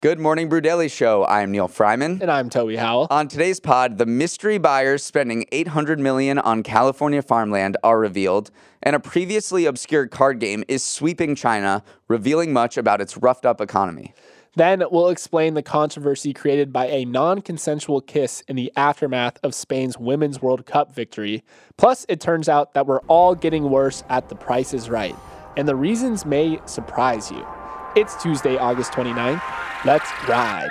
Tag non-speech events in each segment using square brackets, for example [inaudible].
Good morning, Brew Daily Show. I'm Neal Freyman. And I'm Toby Howell. On today's pod, the mystery buyers spending 800 million on California farmland are revealed, and a previously obscure card game is sweeping China, revealing much about its roughed up economy. Then we'll explain the controversy created by a non consensual kiss in the aftermath of Spain's Women's World Cup victory. Plus, it turns out that we're all getting worse at the price is right. And the reasons may surprise you. It's Tuesday, August 29th. Let's ride.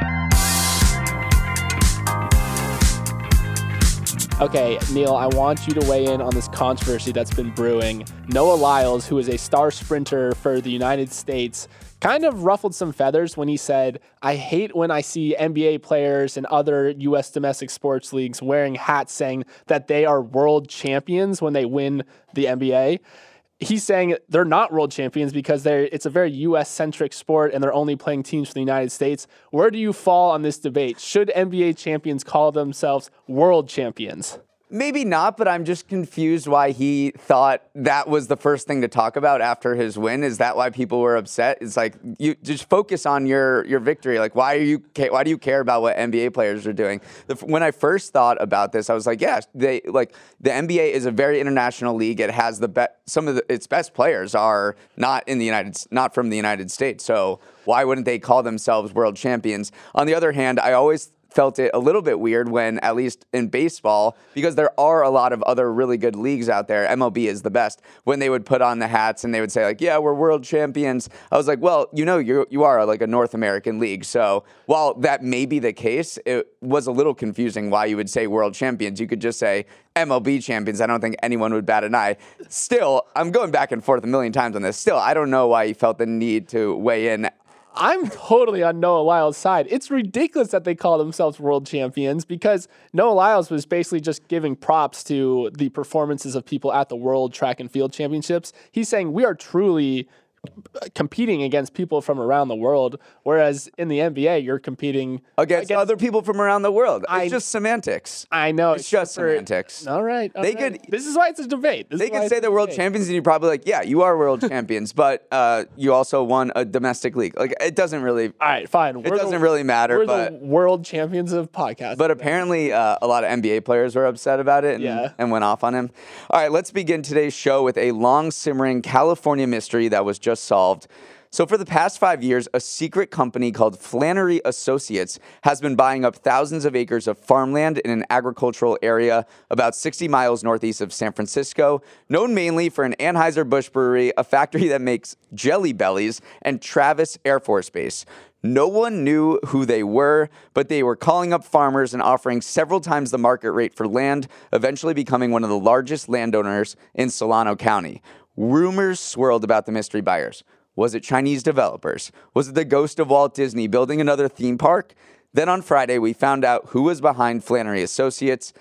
Okay, Neal, I want you to weigh in on this controversy that's been brewing. Noah Lyles, who is a star sprinter for the United States, kind of ruffled some feathers when he said, I hate when I see NBA players and other U.S. domestic sports leagues wearing hats saying that they are world champions when they win the NBA he's saying they're not world champions because they're it's a very US centric sport and they're only playing teams from the United States. Where do you fall on this debate? Should NBA champions call themselves world champions? Maybe not, but I'm just confused why he thought that was the first thing to talk about after his win. Is that why people were upset? It's like you just focus on your your victory. Like why are you why do you care about what NBA players are doing? When I first thought about this, I was like, yeah, they like the NBA is a very international league. It has the best some of the, its best players are not in the United not from the United States. So why wouldn't they call themselves world champions? On the other hand, I always felt it a little bit weird when, at least in baseball, because there are a lot of other really good leagues out there. MLB is the best. When they would put on the hats and they would say like, "Yeah, we're world champions," I was like, "Well, you know, you you are like a North American league." So while that may be the case, it was a little confusing why you would say world champions. You could just say MLB champions. I don't think anyone would bat an eye. Still, I'm going back and forth a million times on this. Still, I don't know why he felt the need to weigh in I'm totally on Noah Lyles' side. It's ridiculous that they call themselves world champions because Noah Lyles was basically just giving props to the performances of people at the World Track and Field Championships. He's saying we are truly competing against people from around the world, whereas in the NBA you're competing against, against other people from around the world. It's I, just semantics. I know it's, just semantics. All right, all they right. could. This is why it's a debate. This they could say they're world champions, and you're probably like, yeah, you are world [laughs] champions, but uh, you also won a domestic league. Like it doesn't really. All right, fine. It we're doesn't the, really matter. We're but, the world champions of podcasts. But apparently, uh, a lot of NBA players were upset about it and, yeah. and went off on him. All right, let's begin today's show with a long simmering California mystery that was just solved. So, for the past five years, a secret company called Flannery Associates has been buying up thousands of acres of farmland in an agricultural area about 60 miles northeast of San Francisco, known mainly for an Anheuser-Busch brewery, a factory that makes jelly bellies, and Travis Air Force Base. No one knew who they were, but they were calling up farmers and offering several times the market rate for land, eventually becoming one of the largest landowners in Solano County. Rumors swirled about the mystery buyers. Was it Chinese developers? Was it the ghost of Walt Disney building another theme park? Then on Friday, we found out who was behind Flannery Associates.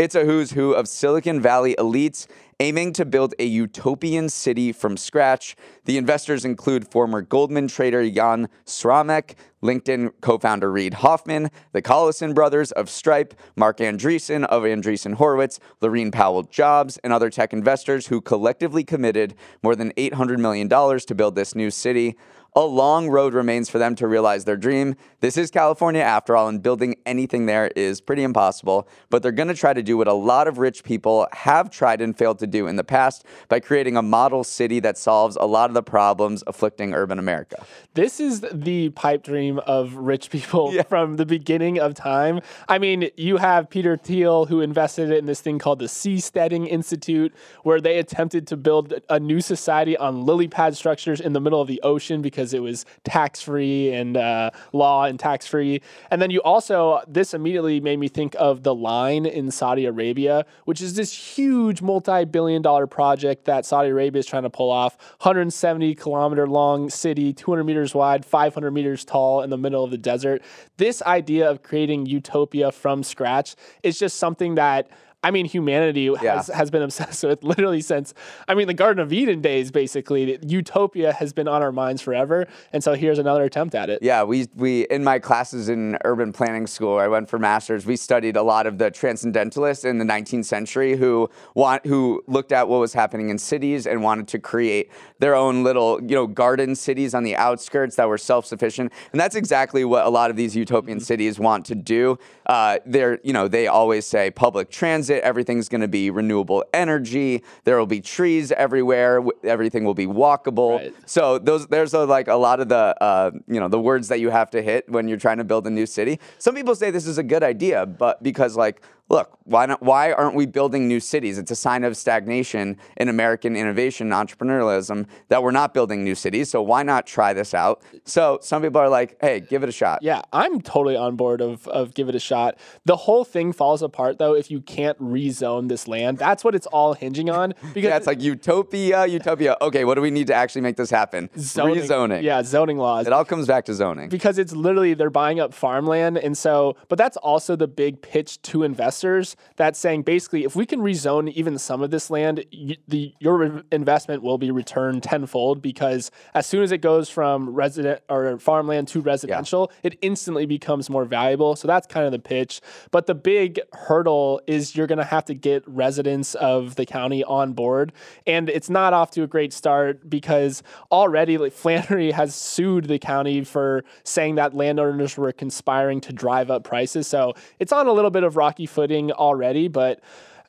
It's a who's who of Silicon Valley elites aiming to build a utopian city from scratch. The investors include former Goldman trader Jan Sramek, LinkedIn co founder Reid Hoffman, the Collison brothers of Stripe, Marc Andreessen of Andreessen Horowitz, Laurene Powell Jobs, and other tech investors who collectively committed more than $800 million to build this new city. A long road remains for them to realize their dream. This is California after all, and building anything there is pretty impossible. But they're going to try to do what a lot of rich people have tried and failed to do in the past by creating a model city that solves a lot of the problems afflicting urban America. This is the pipe dream of rich people yeah. from the beginning of time. I mean, you have Peter Thiel, who invested in this thing called the Seasteading Institute, where they attempted to build a new society on lily pad structures in the middle of the ocean because because it was tax free and uh, law and tax free. And then you also, this immediately made me think of the line in Saudi Arabia, which is this huge multi billion dollar project that Saudi Arabia is trying to pull off. 170 kilometer long city, 200 meters wide, 500 meters tall in the middle of the desert. This idea of creating utopia from scratch is just something that I mean, humanity Yeah. has, has been obsessed [laughs] with literally since, I mean, the Garden of Eden days, basically. Utopia has been on our minds forever. And so here's another attempt at it. Yeah, we we in my classes in urban planning school, I went for masters. We studied a lot of the transcendentalists in the 19th century who want who looked at what was happening in cities and wanted to create their own little, you know, garden cities on the outskirts that were self-sufficient. And that's exactly what a lot of these utopian cities want to do. Uh, they're, you know, they always say public transit, everything's going to be renewable energy. There will be trees everywhere. Everything will be walkable. Right. So those there's a, like a lot of the uh, you know the words that you have to hit when you're trying to build a new city. Some people say this is a good idea, but because like look, why not? Why aren't we building new cities? It's a sign of stagnation in American innovation and entrepreneurialism that we're not building new cities. So why not try this out? So some people are like, hey, give it a shot. Yeah, I'm totally on board of of give it a shot. The whole thing falls apart though if you can't rezone this land. That's what it's all hinging on. [laughs] Because Yeah, it's like utopia, utopia. Okay, what do we need to actually make this happen? zoning, Rezoning. Yeah, zoning laws. It all comes back to zoning. because it's literally they're buying up farmland and so but that's also the big pitch to investors that's saying basically if we can rezone even some of this land the your investment will be returned tenfold because as soon as it goes from resident or farmland to residential it instantly becomes more valuable so that's kind of the pitch but the big hurdle is you're going to have to get residents of the county on board and it's not off to a great start because already like [laughs] Flannery has sued the county for saying that landowners were conspiring to drive up prices. So it's on a little bit of rocky footing already, but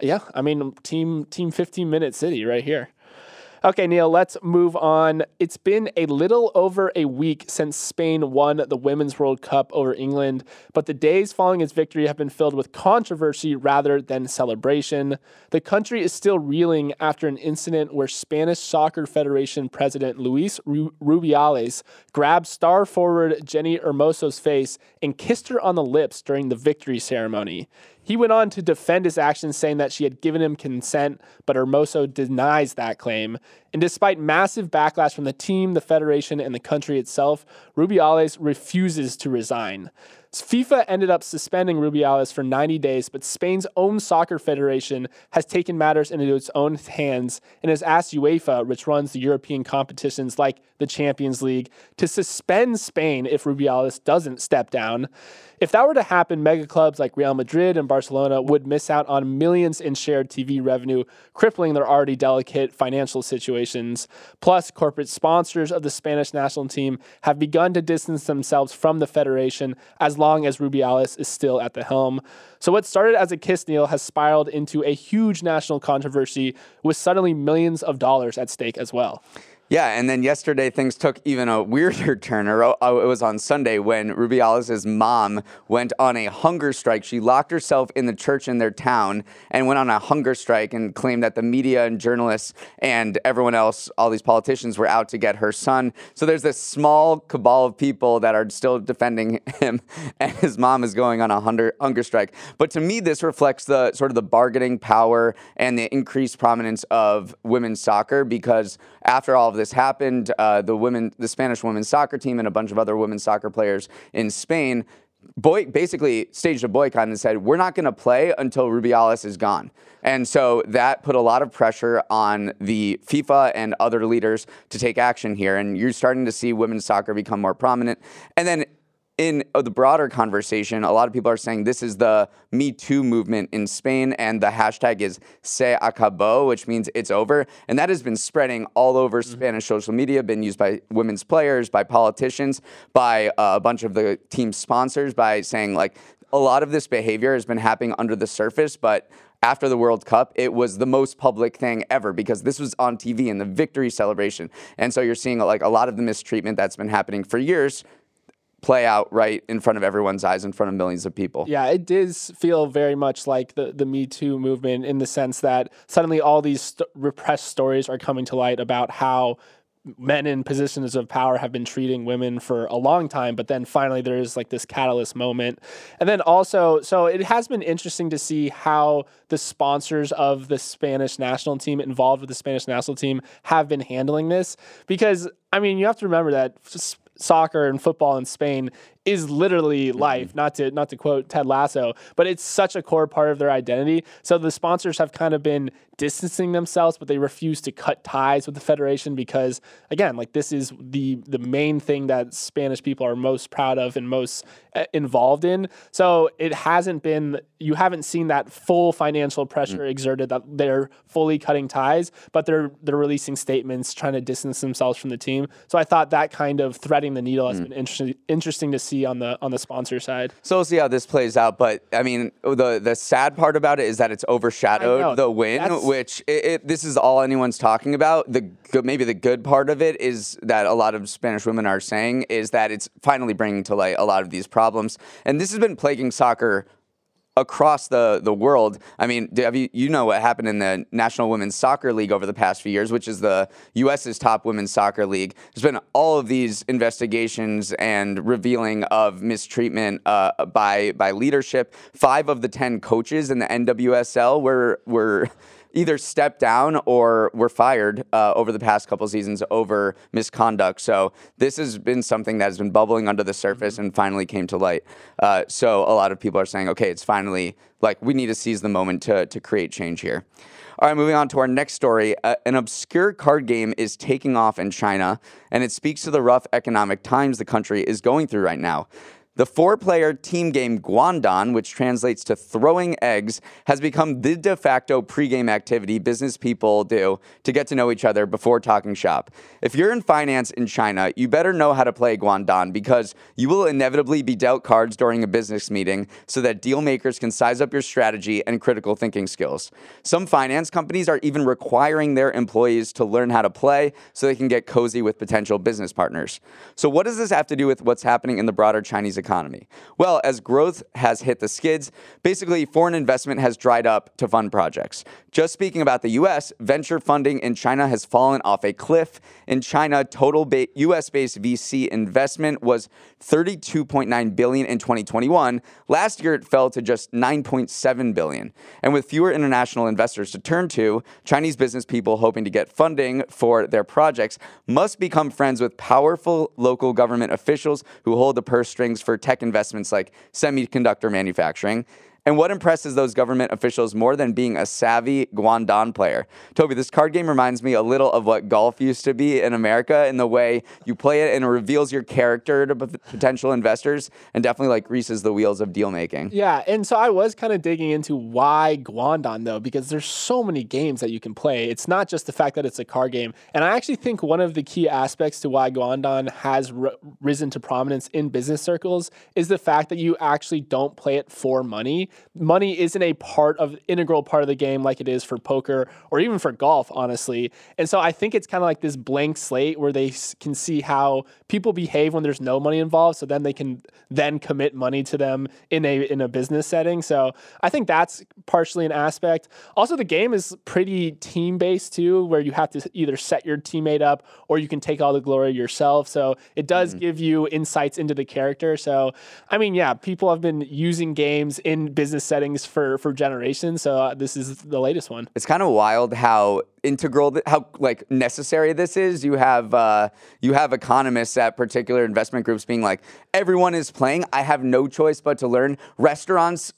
yeah, I mean team team 15 minute city right here. Okay, Neal, let's move on. It's been a little over a week since Spain won the Women's World Cup over England, but the days following its victory have been filled with controversy rather than celebration. The country is still reeling after an incident where Spanish Soccer Federation President Luis Rubiales grabbed star forward Jenni Hermoso's face and kissed her on the lips during the victory ceremony. He went on to defend his actions, saying that she had given him consent, but Hermoso denies that claim. And despite massive backlash from the team, the federation, and the country itself, Rubiales refuses to resign. FIFA ended up suspending Rubiales for 90 days, but Spain's own soccer federation has taken matters into its own hands and has asked UEFA, which runs the European competitions like the Champions League, to suspend Spain if Rubiales doesn't step down. If that were to happen, mega clubs like Real Madrid and Barcelona would miss out on millions in shared TV revenue, crippling their already delicate financial situations. Plus, corporate sponsors of the Spanish national team have begun to distance themselves from the federation as long as Rubiales is still at the helm. So, what started as a kiss Neal has spiraled into a huge national controversy with suddenly millions of dollars at stake as well. Yeah, and then yesterday things took even a weirder turn. Or uh, it was on Sunday when Rubiales' mom went on a hunger strike. She locked herself in the church in their town and went on a hunger strike and claimed that the media and journalists and everyone else, all these politicians, were out to get her son. So there's this small cabal of people that are still defending [laughs] him, and his mom is going on a hunger strike. But to me, this reflects the sort of the bargaining power and the increased prominence of women's soccer because after all of happened, uh, the women, the Spanish women's soccer team, and a bunch of other women's soccer players in Spain. Boy, basically staged a boycott and said, We're not going to play until Rubiales is gone. And so that put a lot of pressure on the FIFA and other leaders to take action here. And you're starting to see women's soccer become more prominent. And then in uh, the broader conversation, a lot of people are saying this is the Me Too movement in Spain, and the hashtag is Se acabó, which means it's over. And that has been spreading all over Spanish social media, been used by women's players, by politicians, by uh, a bunch of the team sponsors, by saying, like, a lot of this behavior has been happening under the surface, but after the World Cup, it was the most public thing ever because this was on TV in the victory celebration. And so you're seeing like a lot of the mistreatment that's been happening for years play out right in front of everyone's eyes, in front of millions of people. Yeah, it does feel very much like the, the Me Too movement in the sense that suddenly all these st- repressed stories are coming to light about how men in positions of power have been treating women for a long time, but then finally there is like this catalyst moment. And then also, so it has been interesting to see how the sponsors of the Spanish national team involved with the Spanish national team have been handling this because I mean, you have to remember that soccer and football in Spain is literally mm-hmm. life. Not to not to quote Ted Lasso, but it's such a core part of their identity. So the sponsors have kind of been distancing themselves, but they refuse to cut ties with the federation because again, like this is the the main thing that Spanish people are most proud of and most uh, involved in. So it hasn't been you haven't seen that full financial pressure mm-hmm. exerted that they're fully cutting ties, but they're they're releasing statements trying to distance themselves from the team. So I thought that kind of threading the needle has mm-hmm. been interesting interesting to see see on the on the sponsor side. So we'll see how this plays out. But I mean, the the sad part about it is that it's overshadowed the win, That's... which it, it, this is all anyone's talking about. The maybe the good part of it is that a lot of Spanish women are saying is that it's finally bringing to light a lot of these problems, and this has been plaguing soccer across the, the world. I mean, you, you know what happened in the National Women's Soccer League over the past few years, which is the U.S.'s top women's soccer league. There's been all of these investigations and revealing of mistreatment uh, by by leadership. Five of the ten coaches in the NWSL were were either stepped down or were fired uh, over the past couple seasons over misconduct. So this has been something that has been bubbling under the surface and finally came to light. Uh, so a lot of people are saying, okay, it's finally like we need to seize the moment to to create change here. All right, moving on to our next story. Uh, an obscure card game is taking off in China, and it speaks to the rough economic times the country is going through right now. The four player team game Guandan, which translates to throwing eggs, has become the de facto pregame activity business people do to get to know each other before talking shop. If you're in finance in China, you better know how to play Guandan because you will inevitably be dealt cards during a business meeting so that deal makers can size up your strategy and critical thinking skills. Some finance companies are even requiring their employees to learn how to play so they can get cozy with potential business partners. So, what does this have to do with what's happening in the broader Chinese economy? Well, as growth has hit the skids, basically foreign investment has dried up to fund projects. Just speaking about the US, venture funding in China has fallen off a cliff. In China, total ba- US-based VC investment was 32.9 billion in 2021. Last year it fell to just 9.7 billion. And with fewer international investors to turn to, Chinese business people hoping to get funding for their projects must become friends with powerful local government officials who hold the purse strings for tech investments like semiconductor manufacturing. And what impresses those government officials more than being a savvy Guandan player? Toby, this card game reminds me a little of what golf used to be in America in the way you play it and it reveals your character to potential investors and definitely like greases the wheels of deal making. Yeah, and so I was kind of digging into why Guandan though, because there's so many games that you can play. It's not just the fact that it's a card game. And I actually think one of the key aspects to why Guandan has r- risen to prominence in business circles is the fact that you actually don't play it for money money isn't a part of integral part of the game like it is for poker or even for golf honestly. And so i think it's kind of like this blank slate where they can see how people behave when there's no money involved so then they can then commit money to them in a in a business setting. So i think that's partially an aspect. Also the game is pretty team based too where you have to either set your teammate up or you can take all the glory yourself. So it does mm-hmm. give you insights into the character. So i mean yeah people have been using games in business settings for for generations. So uh, this is the latest one. It's kind of wild how integral how like necessary this is you have uh, you have economists at particular investment groups being like everyone is playing. I have no choice but to learn. Restaurants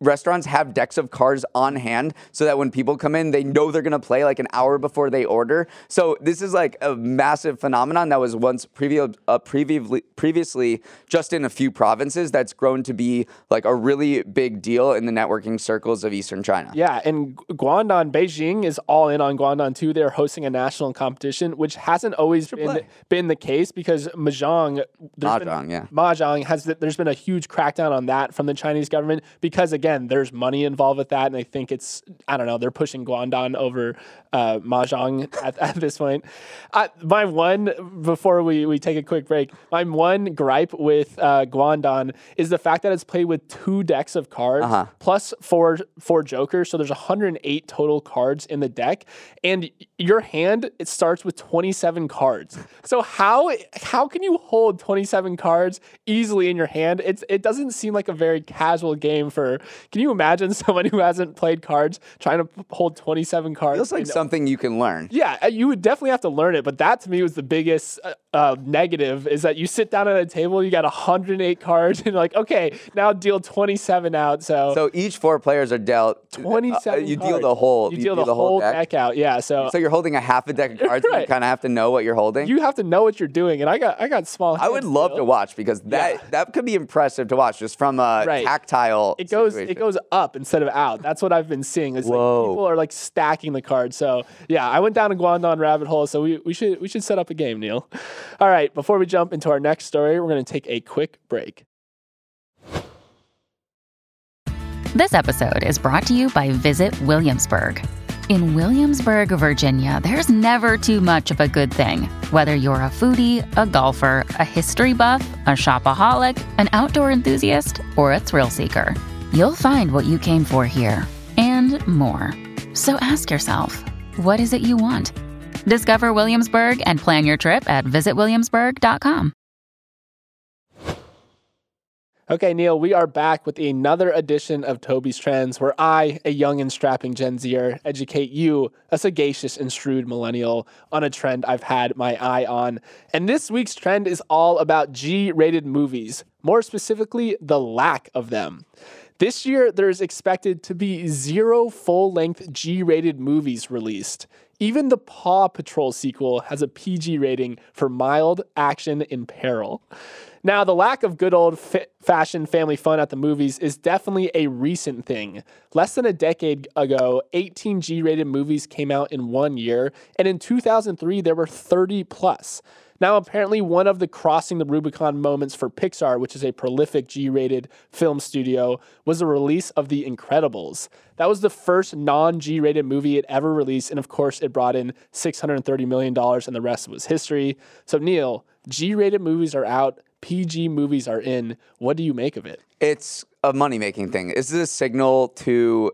restaurants have decks of cards on hand so that when people come in they know they're to play like an hour before they order. So this is like a massive phenomenon that was once previous uh, previously previously just in a few provinces that's grown to be like a really big deal in the networking circles of eastern china. Yeah and guandan beijing is all in on Guandan too, they're hosting a national competition, which hasn't always been, been the case because Mahjong, Mahjong, yeah. Mahjong has there's been a huge crackdown on that from the Chinese government because again, there's money involved with that, and I think it's I don't know they're pushing Guandan over uh, Mahjong [laughs] at, at this point. Uh, my one before we we take a quick break, my one gripe with uh, Guandan is the fact that it's played with two decks of cards uh-huh. plus four four jokers, so there's 108 total cards in the deck and your hand it starts with 27 cards. So how how can you hold 27 cards easily in your hand? It's it doesn't seem like a very casual game for. Can you imagine [laughs] someone who hasn't played cards trying to hold 27 cards? Feels like in- something you can learn. yeah, uh, you would definitely have to learn it, but that to me was the biggest uh, uh, negative is that you sit down at a table, you got 108 cards, and you're like, okay, now deal 27 out. So, So each four players are dealt. uh, 27 you deal the whole. you deal the, whole deck. out. Yeah, so, So you're holding a half a deck of cards, and you [laughs] kind of have to know what you're holding. you have to know what you're doing, and I got I got small. I would love still. to watch because that Yeah. that could be impressive to watch just from a Right. tactile. It goes situation. it goes up instead of out. That's what I've been seeing. Is Whoa. like people are like stacking the cards. So yeah, I went down a Guandan rabbit hole. So we, we should we should set up a game, Neal. All right, before we jump into our next story, we're gonna take a quick break. This episode is brought to you by Visit Williamsburg. In Williamsburg, Virginia, there's never too much of a good thing. Whether you're a foodie, a golfer, a history buff, a shopaholic, an outdoor enthusiast, or a thrill seeker, you'll find what you came for here and more. So ask yourself, what is it you want? Discover Williamsburg and plan your trip at visitwilliamsburg.com. Okay, Neal, we are back with another edition of Toby's Trends, where I, a young and strapping Gen Zer, educate you, a sagacious and shrewd millennial, on a trend I've had my eye on. And this week's trend is all about G rated movies, more specifically, the lack of them. This year, there's expected to be zero full length G rated movies released. Even the Paw Patrol sequel has a PG rating for mild action in peril. Now, the lack of good old fa- fashioned family fun at the movies is definitely a recent thing. Less than a decade ago, 18 G rated movies came out in one year, and in 2003, there were 30 plus. Now, apparently, one of the crossing the Rubicon moments for Pixar, which is a prolific G rated film studio, was the release of The Incredibles. That was the first non G rated movie it ever released, and of course, it brought in $630 million, and the rest was history. So, Neal, G rated movies are out, PG movies are in. What do you make of it? It's a money making thing. This is a signal to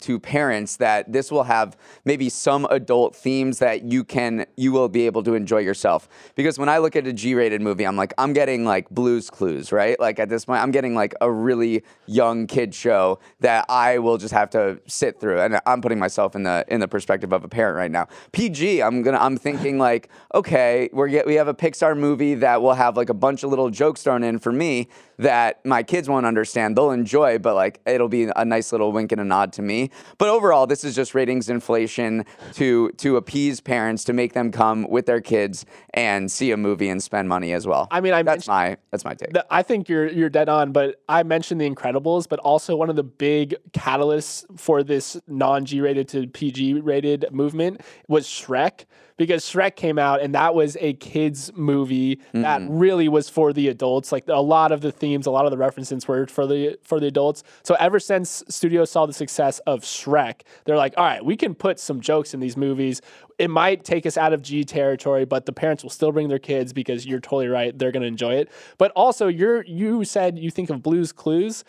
to parents that this will have maybe some adult themes that you can you will be able to enjoy yourself. Because when I look at a G-rated movie, I'm like I'm getting like Blue's Clues, right? Like at this point, I'm getting like a really young kid show that I will just have to sit through. And I'm putting myself in the in the perspective of a parent right now. PG, I'm gonna I'm thinking like okay, we're we have a Pixar movie that will have like a bunch of little jokes thrown in for me that my kids won't understand. They'll enjoy, but like it'll be a nice little wink and a nod to me. But overall, this is just ratings inflation to to appease parents to make them come with their kids and see a movie and spend money as well. I mean, I that's my that's my take. The- I think you're you're dead on, but I mentioned The Incredibles, but also one of the big catalysts for this non G rated to PG rated movement was Shrek. Because Shrek came out and that was a kids movie that really was for the adults. Like a lot of the themes, a lot of the references were for the for the adults. So ever since studios saw the success of Shrek, they're like, all right, we can put some jokes in these movies. It might take us out of G territory, but the parents will still bring their kids because you're totally right. They're going to enjoy it. But also, you're you said you think of Blue's Clues.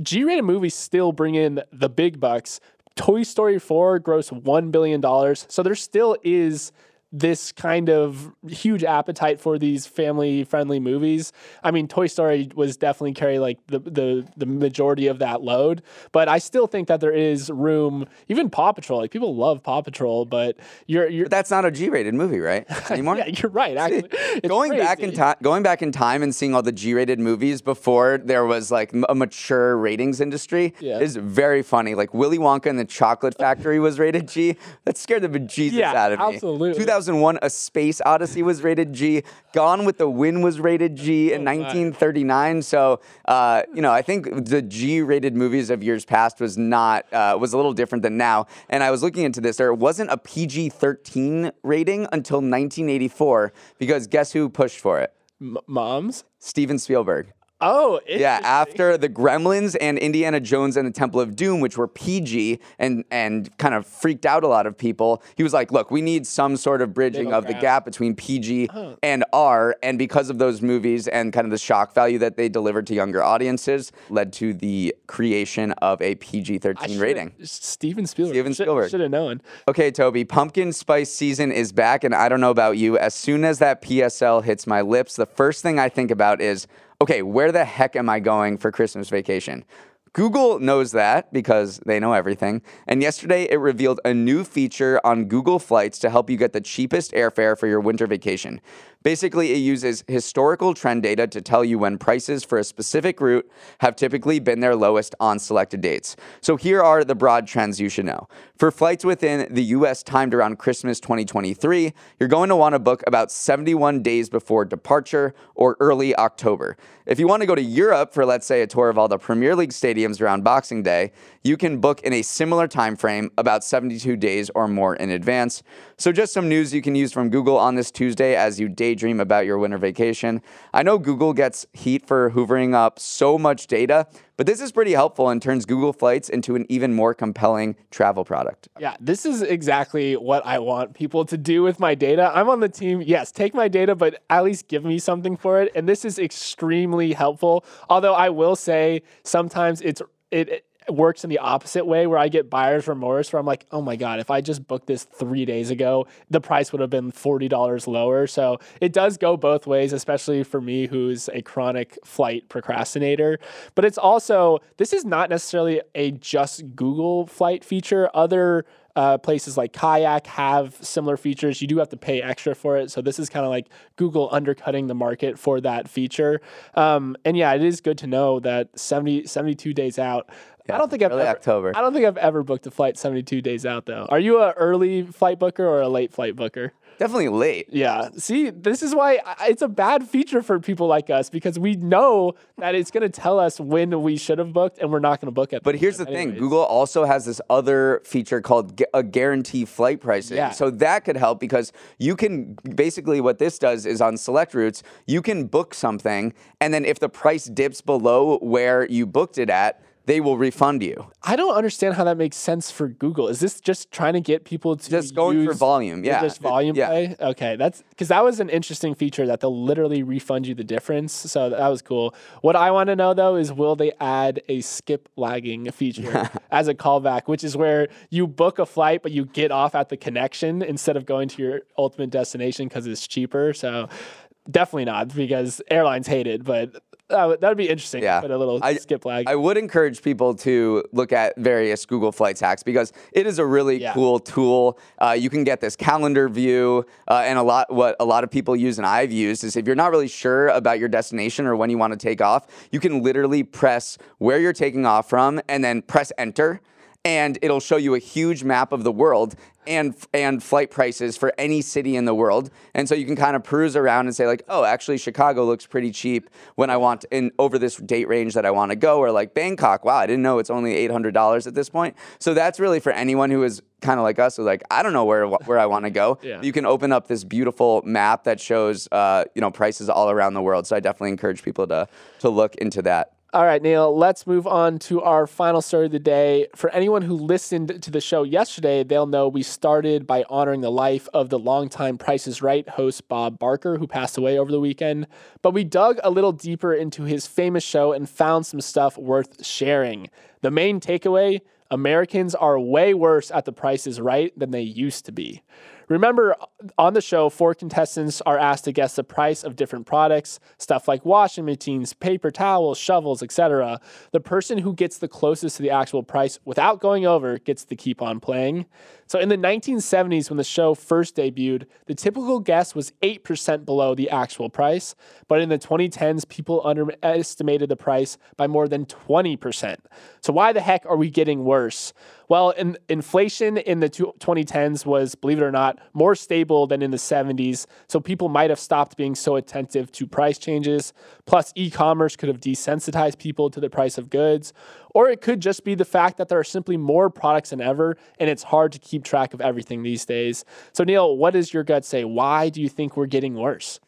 G-rated movies still bring in the big bucks. Toy Story 4 grossed $1 billion. So there still is this kind of huge appetite for these family friendly movies. I mean, Toy Story was definitely carry like the, the the majority of that load, but I still think that there is room. Even Paw Patrol, like people love Paw Patrol, but you're you're But that's not a G-rated movie, right? [laughs] Anymore. yeah, you're right. Actually, going back in crazy. time, going back in time and seeing all the G-rated movies before there was like a mature ratings industry Yeah. is very funny. Like Willy Wonka and the Chocolate [laughs] Factory was rated G. That scared the bejesus Yeah, out of me. absolutely. 2001: A Space Odyssey was rated G. Gone with the Wind was rated G in 1939. So, uh, you know, I think the G-rated movies of years past was not uh, was a little different than now. And I was looking into this. There wasn't a PG-13 rating until 1984 because guess who pushed for it? M- moms. Steven Spielberg. Oh, Yeah, after the Gremlins and Indiana Jones and the Temple of Doom, which were PG and and kind of freaked out a lot of people, he was like, "Look, we need some sort of bridging Middle of the gap between PG and R." And because of those movies and kind of the shock value that they delivered to younger audiences, led to the creation of a PG-13 rating. Steven Spielberg. Steven Spielberg. Should have known. Okay, Toby, pumpkin spice season is back, and I don't know about you. As soon as that PSL hits my lips, the first thing I think about is okay, where the heck am I going for Christmas vacation? Google knows that because they know everything. And yesterday it revealed a new feature on Google Flights to help you get the cheapest airfare for your winter vacation. Basically, it uses historical trend data to tell you when prices for a specific route have typically been their lowest on selected dates. So here are the broad trends you should know. For flights within the US timed around Christmas 2023, you're going to want to book about 71 days before departure or early October. If you want to go to Europe for let's say a tour of all the Premier League stadiums around Boxing Day, you can book in a similar time frame about 72 days or more in advance. So just some news you can use from Google on this Tuesday as you daydream about your winter vacation. I know Google gets heat for hoovering up so much data, but this is pretty helpful and turns Google Flights into an even more compelling travel product. Yeah, this is exactly what I want people to do with my data. I'm on the team. Yes, take my data, but at least give me something for it. And this is extremely helpful. Although I will say sometimes it's it, it works in the opposite way where I get buyer's remorse where I'm like, oh my God, if I just booked this three days ago, the price would have been $40 lower. So it does go both ways, especially for me who's a chronic flight procrastinator. But it's also, this is not necessarily a just Google flight feature. Other uh, places like Kayak have similar features. You do have to pay extra for it. So this is kind of like Google undercutting the market for that feature. Um, and yeah, it is good to know that 70, 72 days out. I don't think I've ever, October. I don't think I've ever booked a flight 72 days out though. Are you a early flight booker or a late flight booker? Definitely late. Yeah. See, this is why it's a bad feature for people like us because we know that it's going to tell us when we should have booked and we're not going to book it. But here's the thing anyways. Google also has this other feature called a guarantee flight pricing. Yeah. So that could help because you can basically what this does is on select routes, you can book something, and then if the price dips below where you booked it at, they will refund you. I don't understand how that makes sense for Google. Is this just trying to get people to Just going for volume, yeah. Just volume Yeah. play. Okay, that's because that was an interesting feature that they'll literally refund you the difference. So that was cool. What I want to know though is will they add a skip lagging feature [laughs] as a callback, which is where you book a flight but you get off at the connection instead of going to your ultimate destination because it's cheaper. So definitely not because airlines hate it, but. That would, that would be interesting. Yeah. Put a little I- skip lag. I would encourage people to look at various Google Flights hacks because it is a really Yeah. cool tool. Uh, you can get this calendar view, uh, and a lot what a lot of people use and I've used is if you're not really sure about your destination or when you want to take off, you can literally press where you're taking off from and then press enter. And it'll show you a huge map of the world and and flight prices for any city in the world. And so you can kind of peruse around and say like, oh, actually Chicago looks pretty cheap when I want in over this date range that I want to go, or like Bangkok. Wow, I didn't know it's only eight hundred dollars at this point. So that's really for anyone who is kind of like us, who like I don't know where where I want to go. [laughs] Yeah. You can open up this beautiful map that shows uh, you know prices all around the world. So I definitely encourage people to to look into that. All right, Neal, let's move on to our final story of the day. For anyone who listened to the show yesterday, they'll know we started by honoring the life of the longtime Price is Right host Bob Barker, who passed away over the weekend. But we dug a little deeper into his famous show and found some stuff worth sharing. The main takeaway Americans are way worse at the Price is Right than they used to be. Remember, on the show, four contestants are asked to guess the price of different products, stuff like washing machines, paper towels, shovels, etc. The person who gets the closest to the actual price without going over gets to keep on playing. So in the 1970s, when the show first debuted, the typical guess was 8% below the actual price. But in the 2010s, people underestimated the price by more than 20%. So why the heck are we getting worse? Well, in, inflation in the 2010s was, believe it or not, more stable than in the 70s. So people might have stopped being so attentive to price changes. Plus, e commerce could have desensitized people to the price of goods. Or it could just be the fact that there are simply more products than ever, and it's hard to keep track of everything these days. So, Neal, what does your gut say? Why do you think we're getting worse?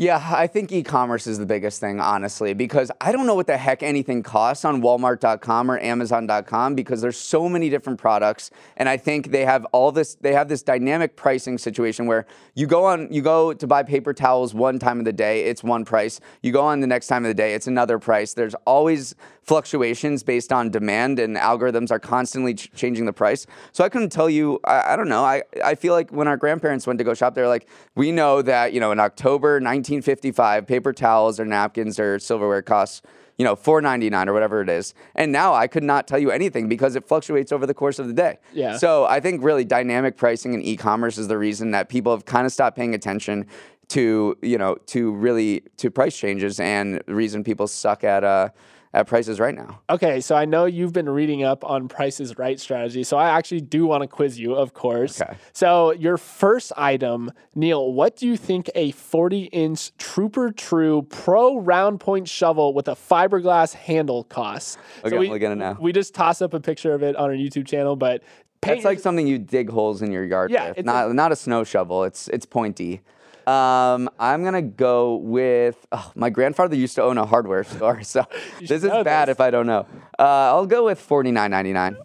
Yeah, I think e-commerce is the biggest thing, honestly, because I don't know what the heck anything costs on Walmart.com or Amazon.com because there's so many different products, and I think they have all this. They have this dynamic pricing situation where you go on, you go to buy paper towels one time of the day, it's one price. You go on the next time of the day, it's another price. There's always fluctuations based on demand, and algorithms are constantly ch- changing the price. So I couldn't tell you. I, I don't know. I I feel like when our grandparents went to go shop, they're like, we know that you know in October 1955, paper towels or napkins or silverware costs you know, four ninety nine or whatever it is. And now I could not tell you anything because it fluctuates over the course of the day. Yeah. So I think really dynamic pricing in e-commerce is the reason that people have kind of stopped paying attention to you know to really to price changes and the reason people suck at uh at prices right now. Okay, so I know you've been reading up on Prices Right strategy, so I actually do want to quiz you, of course. Okay. So your first item, Neal, what do you think a 40-inch Truper True Pro round point shovel with a fiberglass handle costs? Okay, so I'm we, looking at it now. We just toss up a picture of it on our YouTube channel, but paint It's like something you dig holes in your yard Yeah, with. Not not a snow shovel. It's it's pointy. Um, I'm gonna go with. Oh, my grandfather used to own a hardware store, [laughs] so this is bad this. if I don't know. Uh, I'll go with 49.99.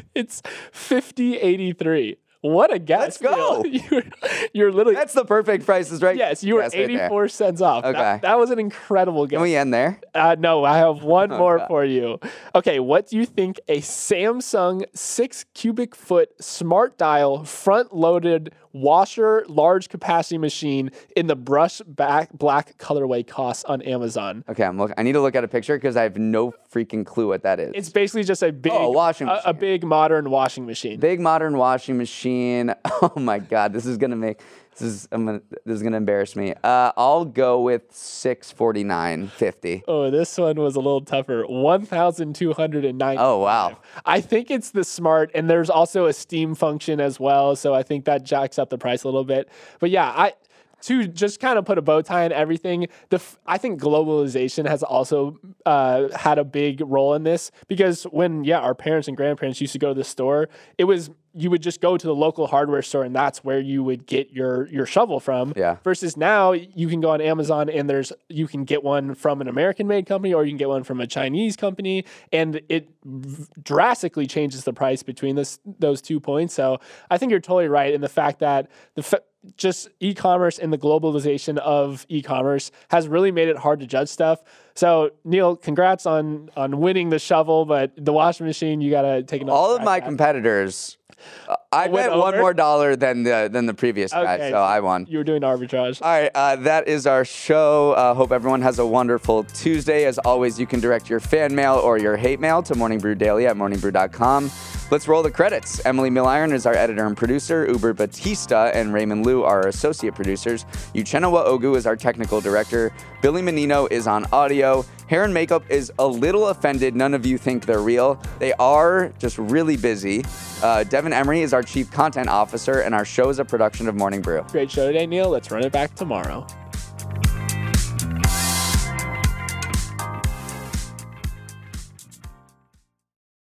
[laughs] it's 5083. What a guess. Let's go. [laughs] You're, you're literally That's the perfect prices, right? Yes, you were Yes, right 84 cents off. That- Okay. That, was an incredible guess. Can we end there? Uh, no, I have one more Oh, God. for you. Okay, what do you think a Samsung six cubic foot smart dial front loaded washer large capacity machine in the brush back black colorway costs on Amazon? Okay, I'm look. I need to look at a picture because I have no freaking clue what that is. It's basically just a big Oh, a washing a, a big modern washing machine. big modern washing machine. [laughs] Oh my god, this is gonna make this is I'm gonna this is gonna embarrass me. Uh, I'll go with six forty nine fifty. Oh, this one was a little tougher. 1,290. Oh wow. I think it's the smart, and there's also a Steam function as well. So I think that jacks up the price a little bit. But yeah, I to just kind of put a bow tie on everything. The f- I think globalization has also uh, had a big role in this because when yeah, our parents and grandparents used to go to the store, it was you would just go to the local hardware store and that's where you would get your your shovel from. Yeah. Versus now you can go on Amazon and there's you can get one from an American made company or you can get one from a Chinese company and it v- drastically changes the price between this those two points. So I think you're totally right in the fact that the fa- just e-commerce and the globalization of e-commerce has really made it hard to judge stuff. So Neal, congrats on on winning the shovel, but the washing machine you got to take another All of my at. competitors, uh, I Went bet one more dollar than the than the previous guy, Okay, so I won. You were doing arbitrage. All right, uh, that is our show. Uh, hope everyone has a wonderful Tuesday. As always, you can direct your fan mail or your hate mail to Morning Brew Daily at morningbrew.com. Let's roll the credits. Emily Milliron is our editor and producer. Uber Batista and Raymond Are our associate producers. Uchenna Ogu is our technical director. Billy Menino is on audio. Hair and makeup is a little offended. None of you think they're real. They are just really busy. Uh, Devin Emery is our chief content officer, and our show is a production of Morning Brew. Great show today, Neal. Let's run it back tomorrow.